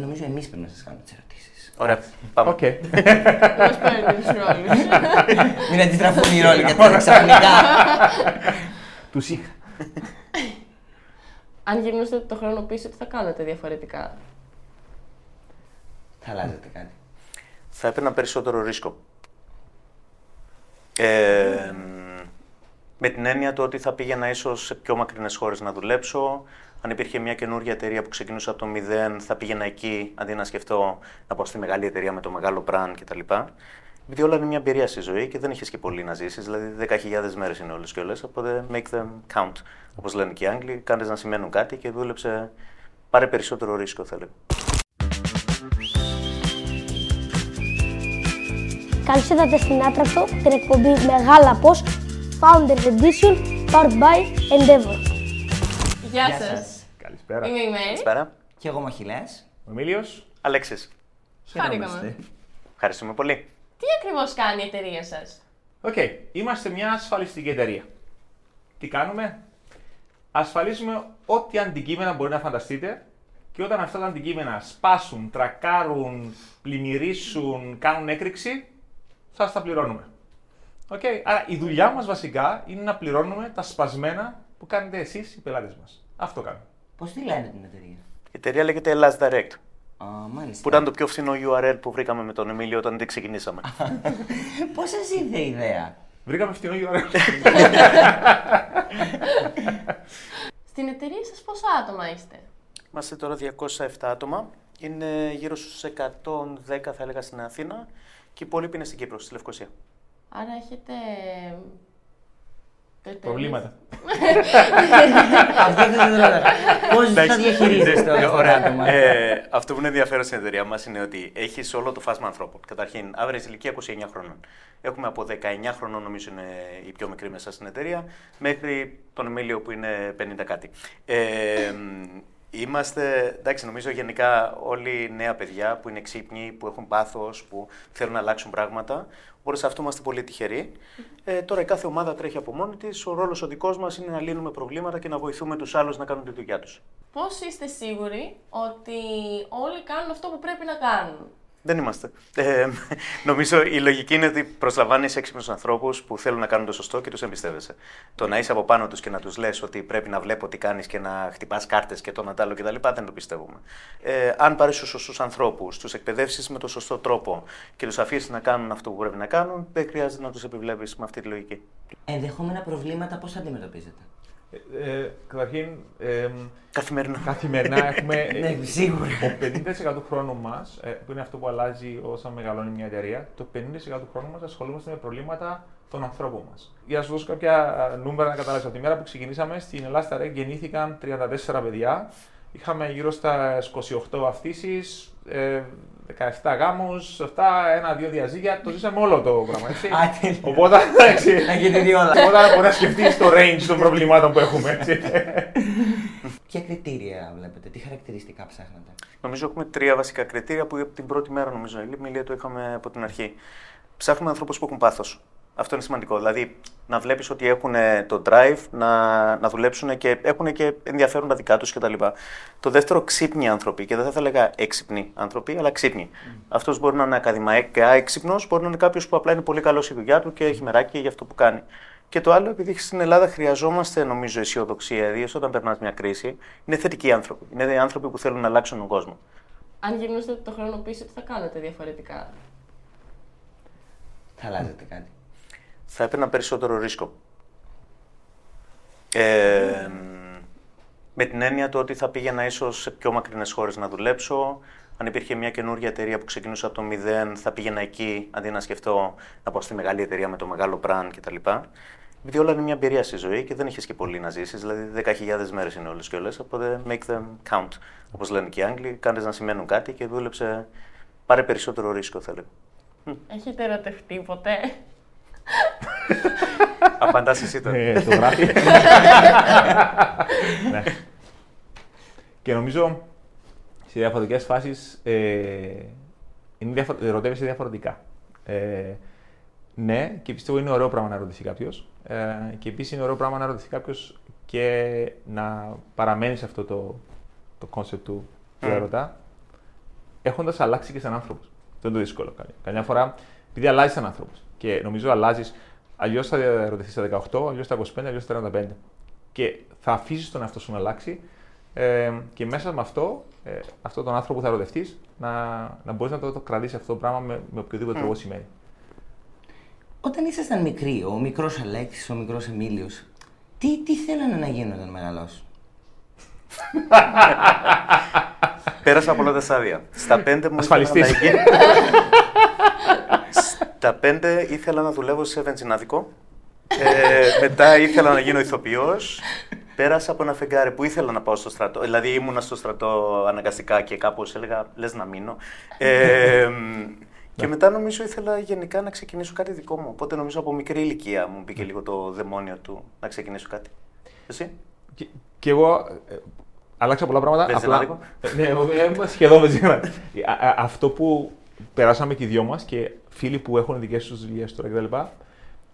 Νομίζω εμείς πρέπει να σας κάνουμε τις ερωτήσεις. Ωραία, πάμε. Οκ. Μας παίρνει τους ρόλους; Μην αντιστραφούν οι ρόλοι γιατί ξαφνικά. Τους είχα. Αν γυρνούσατε το χρόνο πίσω, τι θα κάνετε διαφορετικά; Θα αλλάζετε κάτι. Θα έπαιρνα περισσότερο ρίσκο. Ε, με την έννοια του ότι θα πήγαινα ίσως σε πιο μακρινές χώρες να δουλέψω. Αν υπήρχε μια καινούργια εταιρεία που ξεκινούσε από το μηδέν, θα πήγαινα εκεί αντί να σκεφτώ να πάω στη μεγάλη εταιρεία με το μεγάλο brand κτλ. Επειδή όλα είναι μια εμπειρία στη ζωή και δεν έχει και πολύ να ζήσεις, δηλαδή 10.000 μέρες είναι όλες και όλες. Οπότε make them count. Όπως λένε και οι Άγγλοι, κάνε να σημαίνουν κάτι και δούλεψε. Πάρε περισσότερο ρίσκο, θα έλεγα. Καλώς ήρθατε στην Άτρακτο, την εκπομπή Μεγάλα Πώς, Founders Edition, powered by Endeavor. Γεια Γεια σας. σας. Καλησπέρα. Είμαι η Μέρη. Καλησπέρα. Και εγώ Αχιλλέας. Ο Εμίλιος. Αλέξης. Χάρηκαμε. Ευχαριστούμε πολύ. Τι ακριβώς κάνει η εταιρεία σας; Οκ. Είμαστε μια ασφαλιστική εταιρεία. Τι κάνουμε, ασφαλίζουμε ό,τι αντικείμενα μπορεί να φανταστείτε και όταν αυτά τα αντικείμενα σπάσουν, τρακάρουν, πλημμυρίσουν, κάνουν έκρηξη, σας τα πληρώνουμε. Οκ. Άρα η δουλειά μας βασικά είναι να πληρώνουμε τα σπασμένα που κάνετε εσείς οι πελάτες μας. Αυτό κάνουμε. Πώς τη λένε την εταιρεία; Η εταιρεία λέγεται Hellas Direct, Α, μάλιστα. που ήταν το πιο φθηνό URL που βρήκαμε με τον Εμίλιο όταν την ξεκινήσαμε. Πώς σας ήρθε η ιδέα; Βρήκαμε φθηνό URL. Στην εταιρεία σας πόσα άτομα είστε; Είμαστε τώρα 207 άτομα. Είναι γύρω στους 110 θα έλεγα στην Αθήνα και οι υπόλοιποι είναι στην Κύπρο, στη Λευκοσία. Άρα έχετε... το εταιρεία- Προβλήματα. Αυτό δεν το ρωτάω. Πώς θα διαχειρίζεστε όλα αυτά τα άτομα; Ε, αυτό που είναι ενδιαφέρον στην εταιρεία μας είναι ότι έχεις όλο το φάσμα ανθρώπων. Καταρχήν, average ηλικία 29 χρόνων. Έχουμε από 19 χρονών, νομίζω είναι η πιο μικρή μέσα στην εταιρεία, μέχρι τον Εμίλιο που είναι 50 κάτι. Ε, Είμαστε, εντάξει, νομίζω γενικά όλοι νέα παιδιά που είναι ξύπνοι, που έχουν πάθος, που θέλουν να αλλάξουν πράγματα. Οπότε σε αυτό είμαστε πολύ τυχεροί. Ε, τώρα η κάθε ομάδα τρέχει από μόνη της. Ο ρόλος ο δικός μας είναι να λύνουμε προβλήματα και να βοηθούμε τους άλλους να κάνουν τη δουλειά τους. Πώς είστε σίγουροι ότι όλοι κάνουν αυτό που πρέπει να κάνουν; Δεν είμαστε. Ε, νομίζω η λογική είναι ότι προσλαμβάνεις έξυπνους ανθρώπους που θέλουν να κάνουν το σωστό και τους εμπιστεύεσαι. Το να είσαι από πάνω τους και να τους λες ότι πρέπει να βλέπω τι κάνεις και να χτυπάς κάρτες και το να τ' άλλο κτλ. δεν το πιστεύουμε. Ε, αν πάρεις τους σωστούς ανθρώπους, τους εκπαιδεύσεις με τον σωστό τρόπο και τους αφήσεις να κάνουν αυτό που πρέπει να κάνουν, δεν χρειάζεται να τους επιβλέπεις με αυτή τη λογική. Ενδεχόμενα προβλήματα πώς αντιμετωπίζετε; Ε, ε, καταρχήν, ε, Καθημερινά. καθημερινά έχουμε. Ναι, σίγουρα. Το 50% του χρόνου μας, που είναι αυτό που αλλάζει όσο μεγαλώνει μια εταιρεία, το 50% του χρόνου μας ασχολούμαστε με προβλήματα των ανθρώπων μας. Για να σου δώσω κάποια α, νούμερα να καταλάβεις. Από τη μέρα που ξεκινήσαμε στην Ελλάδα Rec γεννήθηκαν 34 παιδιά. Είχαμε γύρω στα 28 βαφτίσει, 17 γάμους, 7, ένα-δύο διαζύγια. Το ζήσαμε όλο το πράγμα. Έτσι. Α, τέλεια. Οπότε, εντάξει. Να έχετε δει όλα. Οπότε μπορεί να σκεφτείς το range των προβλημάτων που έχουμε. Έτσι. Ποια κριτήρια βλέπετε, τι χαρακτηριστικά ψάχνετε; Νομίζω έχουμε τρία βασικά κριτήρια που από την πρώτη μέρα νομίζω η Μιλία το είχαμε από την αρχή. Ψάχνουμε ανθρώπους που έχουν πάθος. Αυτό είναι σημαντικό. Δηλαδή να βλέπεις ότι έχουν το drive να, να δουλέψουν και έχουν και ενδιαφέρον τα δικά τους κτλ. Το δεύτερο, ξύπνοι άνθρωποι. Και δεν θα έλεγα έξυπνοι άνθρωποι, αλλά ξύπνοι. Mm. Αυτός μπορεί να είναι ακαδημαϊκά έξυπνος, μπορεί να είναι κάποιος που απλά είναι πολύ καλός στη δουλειά του και έχει μεράκι για αυτό που κάνει. Και το άλλο, επειδή στην Ελλάδα χρειαζόμαστε νομίζω αισιοδοξία, ιδίως όταν περνάς μια κρίση, είναι θετικοί άνθρωποι. Είναι οι άνθρωποι που θέλουν να αλλάξουν τον κόσμο. Αν γυρνούσατε το χρόνο πίσω, τι θα κάνετε διαφορετικά; Θα αλλάζετε κάτι. Θα έπαιρνα περισσότερο ρίσκο. Ε, με την έννοια του ότι θα πήγαινα ίσως σε πιο μακρινές χώρες να δουλέψω. Αν υπήρχε μια καινούργια εταιρεία που ξεκινούσε από το μηδέν, θα πήγαινα εκεί αντί να σκεφτώ να πάω στη μεγάλη εταιρεία με το μεγάλο brand κτλ. Επειδή όλα είναι μια εμπειρία στη ζωή και δεν έχει και πολύ να ζήσεις, δηλαδή 10.000 μέρες είναι όλες και όλες. Οπότε make them count. Όπως λένε και οι Άγγλοι, κάνε να σημαίνουν κάτι και δούλεψε. Πάρε περισσότερο ρίσκο, θα έλεγα. Έχετε ερωτευτεί ποτέ; Απαντάς εσύ τώρα. Ε, το γράφει. ναι. Και νομίζω σε διαφορετικές φάσεις ε, είναι διαφορε... ερωτεύεσαι διαφορετικά. Ε, ναι, και πιστεύω είναι ωραίο πράγμα να ρωτήσει κάποιος. Ε, και επίσης είναι ωραίο πράγμα να ρωτήσει κάποιος και να παραμένεις σε αυτό το, το concept του που Mm. έρωτα. έχοντας αλλάξει και σαν άνθρωπος. Αυτό είναι το δύσκολο. Καμιά- Καμιά φορά, επειδή αλλάζεις σαν άνθρωπος και νομίζω αλλάζεις, αλλιώς θα ερωτηθείς στα 18, αλλιώς στα 25, αλλιώς στα 35. Και θα αφήσεις τον εαυτό σου να αλλάξει ε, και μέσα με αυτό, ε, αυτόν τον άνθρωπο που θα ερωτευτείς, να, να μπορείς να το, το κρατήσεις αυτό το πράγμα με, με οποιοδήποτε τρόπο σημαίνει. Όταν ήσασταν μικροί, ο μικρός Αλέξης, ο μικρός Εμίλιος, τι, τι θέλανε να γίνουν όταν μεγαλώσουν; Πέρασα από όλα τα στάδια. Στα πέντε μου ήθελα Ασφαλιστής. να γίνω... Στα πέντε ήθελα να δουλεύω σε βενζινάδικο. Ε, μετά ήθελα να γίνω ηθοποιός. Πέρασα από ένα φεγγάρι που ήθελα να πάω στο στρατό. Δηλαδή ήμουνα στο στρατό αναγκαστικά και κάπως έλεγα λες να μείνω. Ε, και μετά νομίζω ήθελα γενικά να ξεκινήσω κάτι δικό μου. Οπότε νομίζω από μικρή ηλικία μου μπήκε λίγο το δαιμόνιο του να ξεκινήσω κάτι. Εσύ; Και, και εγώ ε, άλλαξα πολλά πράγματα. Βενζινάδικο. Ε, ναι, εγώ είμαι σχεδόν βενζινάδικο. Α- α- Αυτό που περάσαμε και οι δυο μας και φίλοι που έχουν δικές τους δουλειές τώρα κτλ.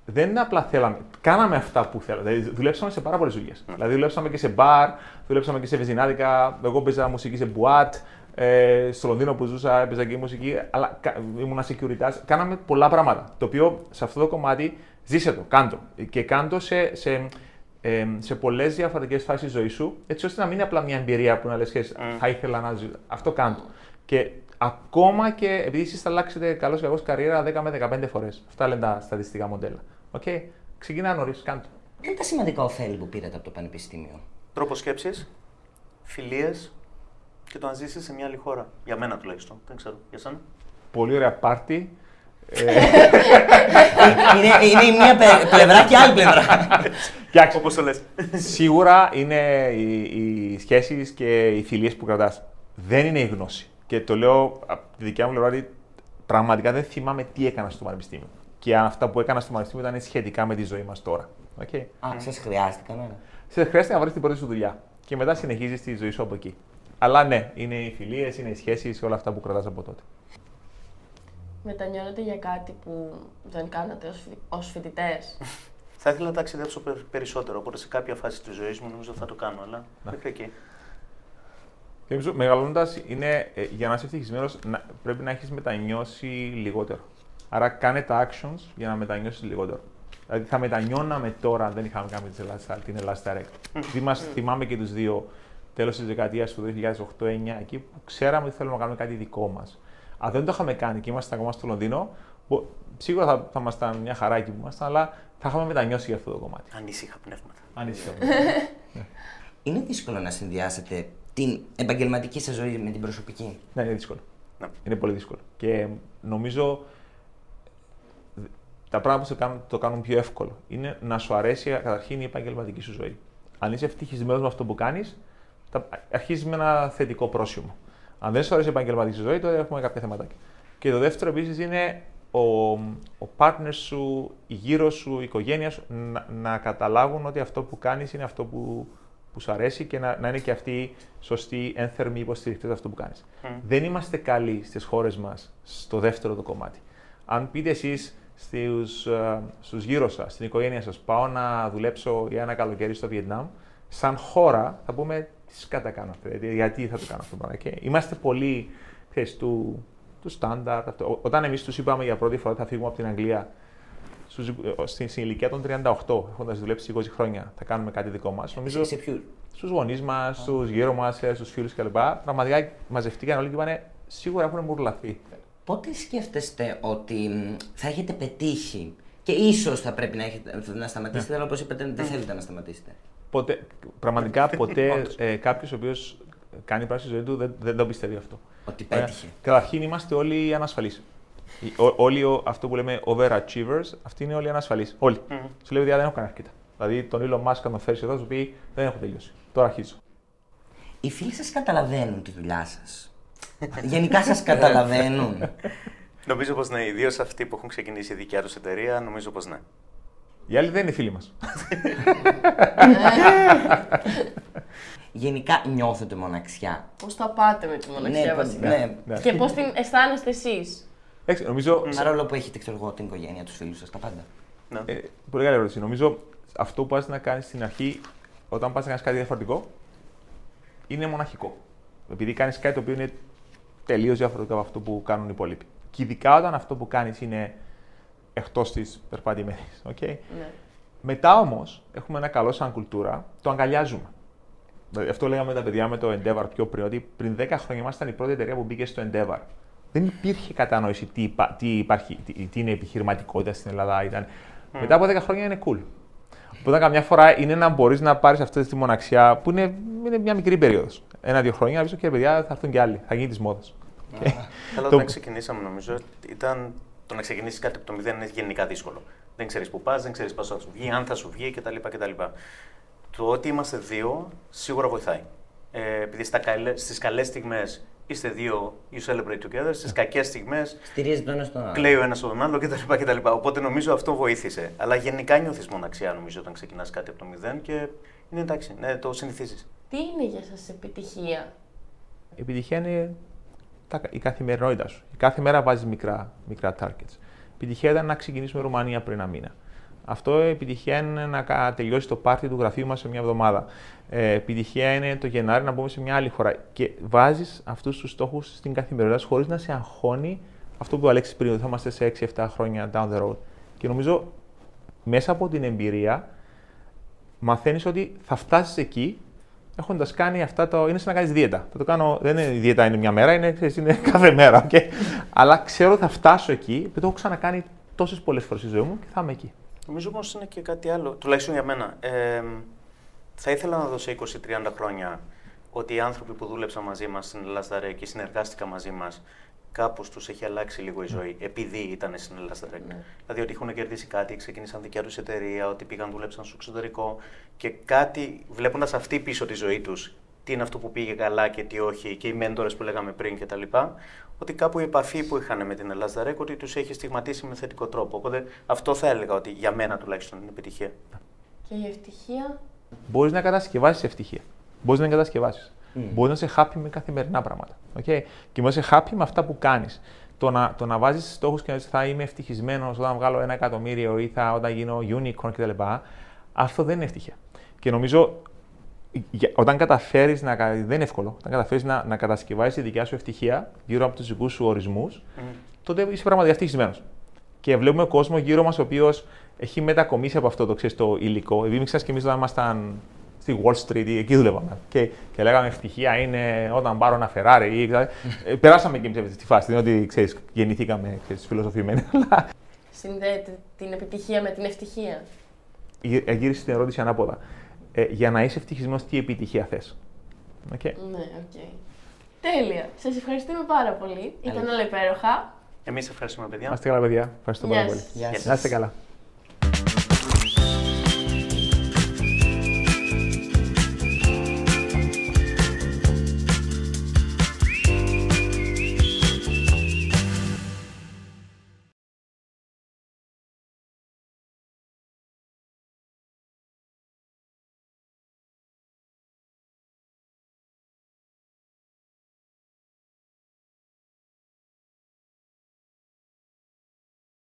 Δεν είναι απλά θέλαμε. Κάναμε αυτά που θέλαμε. Δηλαδή, δουλέψαμε σε πάρα πολλές δουλειές. Δηλαδή, δουλέψαμε και σε μπαρ, δουλέψαμε και σε βενζινάδικα. Εγώ παίζα μουσική σε μπουάτ. Ε, στο Λονδίνο που ζούσα, έπαιζα και μουσική. Αλλά κα- ήμουνα security. Κάναμε πολλά πράγματα. Το οποίο σε αυτό το κομμάτι ζήσε το, κάντο. Και κάντο σε, σε, ε, σε πολλές διαφορετικές φάσεις ζωής σου, έτσι ώστε να μην είναι απλά μια εμπειρία που να λες: Θα ήθελα να ζήσω. Αυτό κάνω. Και ακόμα και επειδή εσείς θα αλλάξετε καλώς ή κακώς καριέρα 10 με 15 φορές. Αυτά λένε τα στατιστικά μοντέλα. Οκ, ξεκινά νωρίς, κάντο. Ποια είναι τα σημαντικά ωφέλη που πήρατε από το Πανεπιστήμιο; Τρόπος σκέψης, φιλίες και το να ζήσει σε μια άλλη χώρα. Για μένα τουλάχιστον. Δεν ξέρω. Για σένα; Πολύ ωραία πάρτι. είναι, είναι η μία πε- πλευρά και η άλλη πλευρά. Κοιτάξτε, Όπως το λες. Σίγουρα είναι οι, οι σχέσεις και οι φιλίες που κρατάς. Δεν είναι η γνώση. Και το λέω από τη δικιά μου πλευρά ότι πραγματικά δεν θυμάμαι τι έκανα στο πανεπιστήμιο. Και αν αυτά που έκανα στο πανεπιστήμιο ήταν σχετικά με τη ζωή μας τώρα. Okay. Α, σας χρειάστηκαν όλα. Σε χρειάζεται να βρεις την πρώτη σου δουλειά. Και μετά συνεχίζεις τη ζωή σου από εκεί. Αλλά ναι, είναι οι φιλίες, είναι οι σχέσεις, όλα αυτά που κρατάς από τότε. Μετανιώνετε για κάτι που δεν κάνατε ως, φοι- ως φοιτητές; Θα ήθελα να ταξιδέψω περ- περισσότερο. Οπότε σε κάποια φάση της ζωής μου νομίζω θα το κάνω. Αλλά μέχρι εκεί. Και νομίζω μεγαλώνοντας είναι ε, για να είσαι ευτυχισμένος πρέπει να έχεις μετανιώσει λιγότερο. Άρα κάνε τα actions για να μετανιώσεις λιγότερο. Δηλαδή θα μετανιώναμε τώρα αν δεν είχαμε κάνει τις Ελλάδας- την Ελλάδα Direct. Θυμάσαι, θυμάμαι και τους δύο τέλος της δεκαετίας του 2008-2009 εκεί που ξέραμε ότι θέλουμε να κάνουμε κάτι δικό μας. Αν δεν το είχαμε κάνει και ήμασταν ακόμα στο Λονδίνο, μπο- σίγουρα θα, θα ήμασταν μια χαρά εκεί που ήμασταν, αλλά θα είχαμε μετανιώσει για αυτό το κομμάτι. Ανήσυχα πνεύματα. Ανήσυχα. Είναι δύσκολο να συνδυάσετε την επαγγελματική σας ζωή με την προσωπική. Ναι, είναι δύσκολο. Ναι. Είναι πολύ δύσκολο. Και νομίζω δ- τα πράγματα που σε κάνουν, το κάνουν πιο εύκολο είναι να σου αρέσει καταρχήν η επαγγελματική σου ζωή. Αν είσαι ευτυχισμένος με αυτό που κάνεις, αρχίζεις με ένα θετικό πρόσημο. Αν δεν σου αρέσει η επαγγελματική σου ζωή, τότε έχουμε κάποια θεματάκια. Και το δεύτερο επίσης είναι ο, ο partner σου, η γύρω σου, η οικογένεια σου να, να καταλάβουν ότι αυτό που κάνεις είναι αυτό που, που σου αρέσει και να, να είναι και αυτοί σωστοί, ένθερμοι υποστηρικτέ αυτό που κάνεις. Δεν είμαστε καλοί στις χώρες μας στο δεύτερο το κομμάτι. Αν πείτε εσείς στους, ε, στους γύρω σας, στην οικογένεια σας, πάω να δουλέψω για ένα καλοκαίρι στο Βιετνάμ, σαν χώρα θα πούμε τι σκάτα κάνω αυτό, γιατί, γιατί θα το κάνω αυτό το πράγμα. Και είμαστε πολύ, ξέρεις, του, του στάνταρ. Αυτό. Ό- Όταν εμείς τους είπαμε για πρώτη φορά ότι θα φύγουμε από την Αγγλία στους, ε, στην, στην ηλικία των 38, έχοντας δουλέψει 20 χρόνια, θα κάνουμε κάτι δικό μας. Νομίζω Σε, σε ποιου. στους γονείς μας, στους γύρω μας, στους φίλους κλπ. Πραγματικά μαζευτήκαν όλοι και είπανε σίγουρα έχουν μουρλαθεί. Πότε σκέφτεστε ότι μ, θα έχετε πετύχει και ίσως θα πρέπει να, έχετε, να σταματήσετε, αλλά όπως είπατε, δεν θέλετε να σταματήσετε. Ποτέ, πραγματικά ποτέ ε, κάποιος ο οποίος κάνει πράξη στη ζωή του δεν, δεν το πιστεύει αυτό. Ότι Ωραία. πέτυχε. Καταρχήν είμαστε όλοι ανασφαλείς. Όλοι ο- αυτό που λέμε overachievers, αυτοί είναι όλοι ανασφαλείς. Όλοι. Σου λέει ότι δεν έχω κάνει αρκετά. Δηλαδή τον Elon Musk, αν τον φέρει εδώ, σου πει δεν έχω τελειώσει. Τώρα αρχίζω. Οι φίλοι σας καταλαβαίνουν τη δουλειά σας. Γενικά σας καταλαβαίνουν. Νομίζω πως ναι, ιδίω αυτοί που έχουν ξεκινήσει η δικιά τους εταιρεία, νομίζω πως ναι. Οι άλλοι δεν είναι φίλοι μας. Γενικά νιώθετε μοναξιά. Πώς θα πάτε με τη μοναξιά Ναι, βασικά; ναι. Ναι. Και πώς την αισθάνεστε εσείς; Εντάξει, νομίζω Παρόλο που έχετε ξέρω εγώ, την οικογένεια, τους φίλους σας, τα πάντα. ναι. Ε, πολύ καλή ερώτηση. Νομίζω αυτό που πας να κάνεις στην αρχή, όταν πας να κάνεις κάτι διαφορετικό, είναι μοναχικό. Επειδή κάνεις κάτι το οποίο είναι τελείως διαφορετικό από αυτό που κάνουν οι υπόλοιποι. Και ειδικά όταν αυτό που κάνεις είναι εκτός της περπατημένης. Okay? Ναι. Μετά όμως έχουμε ένα καλό σαν κουλτούρα, το αγκαλιάζουμε. Δηλαδή, αυτό λέγαμε τα παιδιά με το Endeavor πιο πριν, ότι πριν 10 χρόνια ήμασταν η πρώτη εταιρεία που μπήκε στο Endeavor. Δεν υπήρχε κατανόηση τι, υπά- τι, υπάρχει, τι, τι είναι επιχειρηματικότητα στην Ελλάδα. Ήταν. Μετά από 10 χρόνια είναι cool. Οπότε καμιά φορά είναι να μπορείς να πάρεις αυτή τη μοναξιά που είναι, είναι μια μικρή περίοδος. Ένα-δύο χρόνια να πεις: OK, παιδιά, θα έρθουν και άλλοι. Θα γίνει της μόδας. Καλά, Το- όταν ξεκινήσαμε, νομίζω, ήταν το να ξεκινήσεις κάτι από το μηδέν είναι γενικά δύσκολο. Δεν ξέρεις που πας, δεν ξέρεις πώς θα σου βγει, αν θα σου βγει κτλ. κτλ. Το ότι είμαστε δύο σίγουρα βοηθάει. Ε, επειδή στα καλέ, στις καλές στιγμές είστε δύο, you celebrate together, στις κακές στιγμές Στηρίζει τον ένας στον άλλο. κλαίει ο ένας τον άλλο κτλ. κτλ. Οπότε νομίζω αυτό βοήθησε. Αλλά γενικά νιώθεις μοναξιά νομίζω όταν ξεκινάς κάτι από το μηδέν και είναι εντάξει, ναι, το συνηθίζεις. Τι είναι για σας επιτυχία; Η επιτυχία είναι τα, η καθημερινότητα σου. Η κάθε μέρα βάζεις μικρά, μικρά targets. Η επιτυχία ήταν να ξεκινήσουμε Ρουμανία πριν ένα μήνα. Αυτό η επιτυχία είναι να κα- τελειώσει το πάρτι του γραφείου μας σε μια εβδομάδα. Ε, επιτυχία είναι το Γενάρη να μπούμε σε μια άλλη χώρα. Και βάζεις αυτούς τους στόχους στην καθημερινότητα χωρίς να σε αγχώνει αυτό που Αλέξης πριν, ότι θα είμαστε σε 6-7 χρόνια down the road. Και νομίζω μέσα από την εμπειρία μαθαίνεις ότι θα φτάσεις εκεί έχοντας κάνει αυτά το. είναι σαν να κάνεις δίαιτα. Θα το κάνω, δεν είναι η δίαιτα είναι μια μέρα, είναι, ξέρεις, είναι κάθε μέρα. Okay? Αλλά ξέρω ότι θα φτάσω εκεί, επειδή το έχω ξανακάνει τόσες πολλές φορές στη ζωή μου και θα είμαι εκεί. Νομίζω όμως είναι και κάτι άλλο, τουλάχιστον για μένα. Ε, θα ήθελα να δω σε 20-30 χρόνια ότι οι άνθρωποι που δούλεψαν μαζί μας στην Ελλάσδαρε και συνεργάστηκαν μαζί μας, κάπως τους έχει αλλάξει λίγο η ζωή, επειδή ήταν στην Ελλάσδαρε. Δηλαδή ότι έχουν κερδίσει κάτι, ξεκίνησαν δικιά τους εταιρεία, ότι πήγαν, δούλεψαν στο εξωτερικό και κάτι, βλέποντας αυτή πίσω τη ζωή τους, τι είναι αυτό που πήγε καλά και τι όχι, και οι μέντορες που λέγαμε πριν κτλ. Ότι κάπου η επαφή που είχαν με την Ελλάδα Rec ότι τους έχει στιγματίσει με θετικό τρόπο. Οπότε αυτό θα έλεγα ότι για μένα τουλάχιστον είναι επιτυχία. Και η ευτυχία; Μπορείς να κατασκευάσεις ευτυχία. Μπορείς να την κατασκευάσεις. Μπορείς να είσαι happy με καθημερινά πράγματα. Okay? Και να είσαι happy με αυτά που κάνεις. Το να, το να βάζεις στόχους και να λες, θα είμαι ευτυχισμένος όταν βγάλω ένα εκατομμύριο ή θα, όταν γίνω unicorn κτλ. Αυτό δεν είναι ευτυχία. Και νομίζω για- όταν καταφέρεις να. κα- Δεν είναι εύκολο. Όταν καταφέρεις να, να κατασκευάσεις τη δικιά σου ευτυχία γύρω από τους δικούς σου ορισμούς, τότε είσαι πραγματικά ευτυχισμένος. Και βλέπουμε κόσμο γύρω μας ο οποίος έχει μετακομίσει από αυτό το, ξέρεις, το υλικό. Επειδή ξέρεις και εμείς όταν ήμασταν στη Wall Street, ή εκεί δουλεύαμε. Και, και λέγαμε ευτυχία είναι όταν πάρω ένα Ferrari. Ή, ε, περάσαμε και εμείς στη φάση. Δεν είναι ότι ξέρεις, γεννηθήκαμε ξέρεις, φιλοσοφημένοι. Αλλά Συνδέεται την επιτυχία με την ευτυχία. γύ- γύρισε την ερώτηση ανάποδα. Ε, για να είσαι ευτυχισμένος, τι επιτυχία θες. Okay. Ναι, οκ. Τέλεια. Σας ευχαριστούμε πάρα πολύ. Ήταν όλα υπέροχα. Εμείς ευχαριστούμε, παιδιά. Να είστε καλά, παιδιά. Ευχαριστώ Γεια πάρα πολύ. σας. Γεια σας. Να είστε καλά.